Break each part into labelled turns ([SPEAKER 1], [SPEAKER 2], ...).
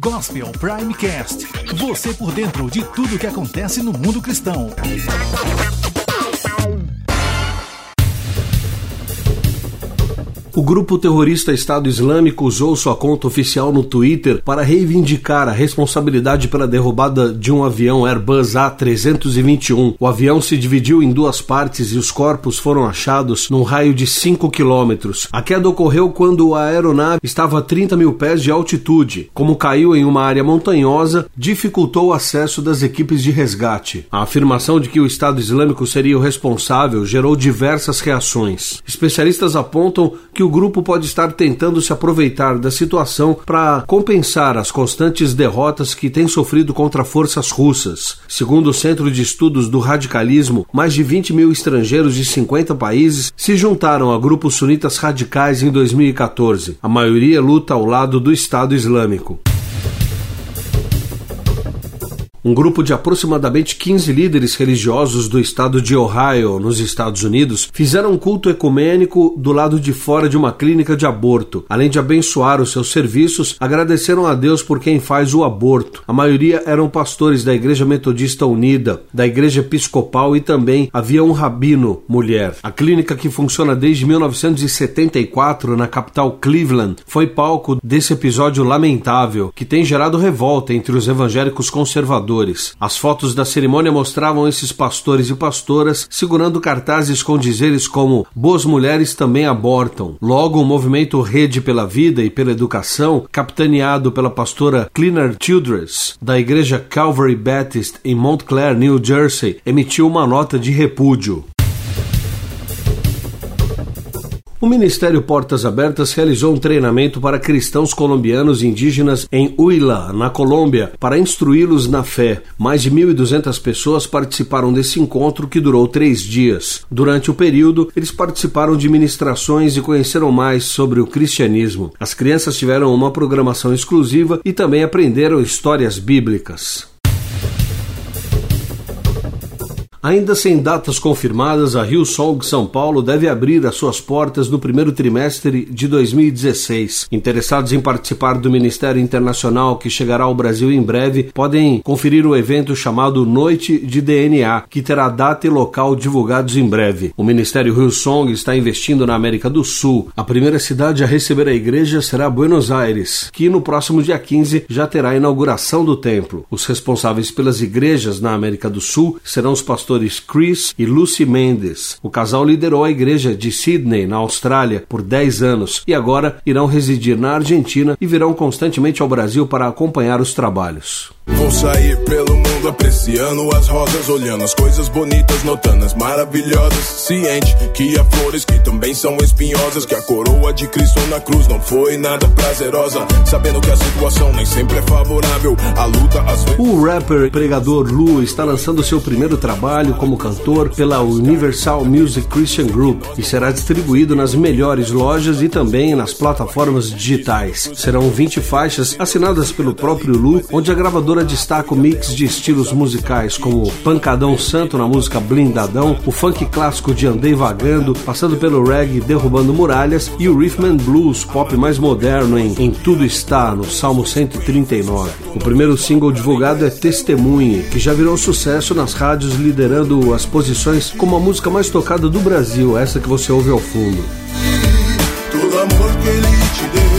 [SPEAKER 1] Gospel Primecast. Você por dentro de tudo que acontece no mundo cristão.
[SPEAKER 2] O grupo terrorista Estado Islâmico usou sua conta oficial no Twitter para reivindicar a responsabilidade pela derrubada de um avião Airbus A321. O avião se dividiu em duas partes e os corpos foram achados num raio de 5 quilômetros. A queda ocorreu quando a aeronave estava a 30 mil pés de altitude. Como caiu em uma área montanhosa, dificultou o acesso das equipes de resgate. A afirmação de que o Estado Islâmico seria o responsável gerou diversas reações. Especialistas apontam que que o grupo pode estar tentando se aproveitar da situação para compensar as constantes derrotas que tem sofrido contra forças russas. Segundo o Centro de Estudos do Radicalismo, mais de 20 mil estrangeiros de 50 países se juntaram a grupos sunitas radicais em 2014. A maioria luta ao lado do Estado Islâmico. Um grupo de aproximadamente 15 líderes religiosos do estado de Ohio, nos Estados Unidos, fizeram um culto ecumênico do lado de fora de uma clínica de aborto. Além de abençoar os seus serviços, agradeceram a Deus por quem faz o aborto. A maioria eram pastores da Igreja Metodista Unida, da Igreja Episcopal e também havia um rabino mulher. A clínica, que funciona desde 1974 na capital Cleveland, foi palco desse episódio lamentável que tem gerado revolta entre os evangélicos conservadores As fotos da cerimônia mostravam esses pastores e pastoras segurando cartazes com dizeres como Boas mulheres também abortam. Logo, o movimento Rede pela Vida e pela Educação, capitaneado pela pastora Cleaner Childress, da igreja Calvary Baptist em Montclair, New Jersey, emitiu uma nota de repúdio. O Ministério Portas Abertas realizou um treinamento para cristãos colombianos indígenas em Huila, na Colômbia, para instruí-los na fé. Mais de 1.200 pessoas participaram desse encontro que durou três dias. Durante o período, eles participaram de ministrações e conheceram mais sobre o cristianismo. As crianças tiveram uma programação exclusiva e também aprenderam histórias bíblicas. Ainda sem datas confirmadas, a Rio Song São Paulo deve abrir as suas portas no primeiro trimestre de 2016. Interessados em participar do Ministério Internacional que chegará ao Brasil em breve podem conferir o evento chamado Noite de DNA, que terá data e local divulgados em breve. O Ministério Rio Song está investindo na América do Sul. A primeira cidade a receber a igreja será Buenos Aires, que no próximo dia 15 já terá a inauguração do templo. Os responsáveis pelas igrejas na América do Sul serão os pastores pastores Chris e Lucy Mendes. O casal liderou a igreja de Sydney, na Austrália, por 10 anos e agora irão residir na Argentina e virão constantemente ao Brasil para acompanhar os trabalhos.
[SPEAKER 3] Vou sair pelo mundo apreciando as rosas, olhando as coisas bonitas, notando as maravilhosas. Ciente que há flores que também são espinhosas, que a coroa de Cristo na cruz não foi nada prazerosa. Sabendo que a situação nem sempre é favorável, a luta às vezes.
[SPEAKER 2] O rapper pregador Lu está lançando seu primeiro trabalho como cantor pela Universal Music Christian Group e será distribuído nas melhores lojas e também nas plataformas digitais. Serão 20 faixas assinadas pelo próprio Lu, onde a gravadora destaca o mix de estilos musicais como Pancadão Santo na música Blindadão, o funk clássico de Andei Vagando, passando pelo reggae Derrubando Muralhas e o Rhythm Blues pop mais moderno em Em Tudo Está, no Salmo 139. O primeiro single divulgado é Testemunhe, que já virou sucesso nas rádios liderando as posições como a música mais tocada do Brasil, essa que você ouve ao fundo.
[SPEAKER 3] Todo amor que ele te deu,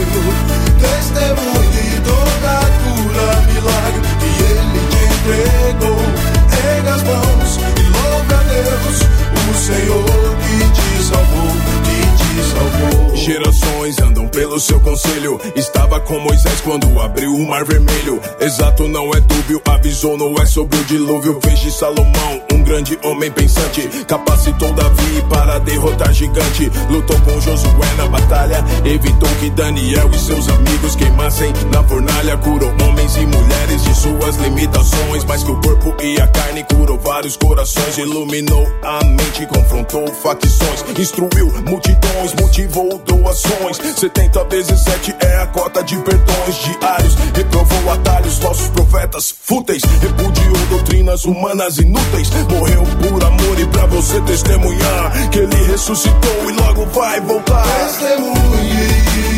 [SPEAKER 3] Gerações andam pelo seu conselho. Estava com Moisés quando abriu o mar vermelho. Exato, não é dúbio. Avisou Noé sobre o dilúvio. Fez de Salomão um grande homem pensante. Capacitou Davi para derrotar gigante. Lutou com Josué na batalha. Evitou que Daniel e seus amigos queimassem na fornalha. Curou homens e mulheres de suas limitações. Mas que o corpo e a carne curou vários corações. Iluminou a mente, confrontou facções. Instruiu multidões, motivou doações. 70 vezes 7 a cota de perdões diários. Reprovou atalhos, falsos profetas fúteis. Repudiou doutrinas humanas inúteis. Morreu por amor e pra você testemunhar que ele ressuscitou e logo vai voltar. Testemunhe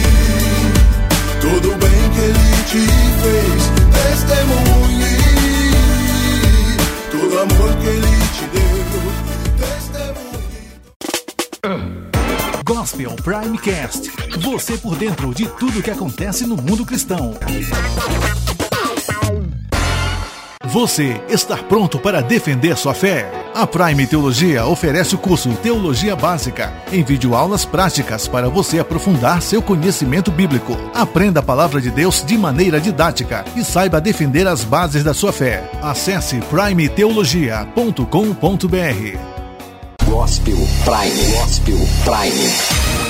[SPEAKER 1] Gospel Primecast. Você por dentro de tudo que acontece no mundo cristão. Você está pronto para defender sua fé? A Prime Teologia oferece o curso Teologia Básica, em videoaulas práticas para você aprofundar seu conhecimento bíblico. Aprenda a palavra de Deus de maneira didática e saiba defender as bases da sua fé. Acesse primeteologia.com.br.
[SPEAKER 4] Gospel Prime. Gospel Prime.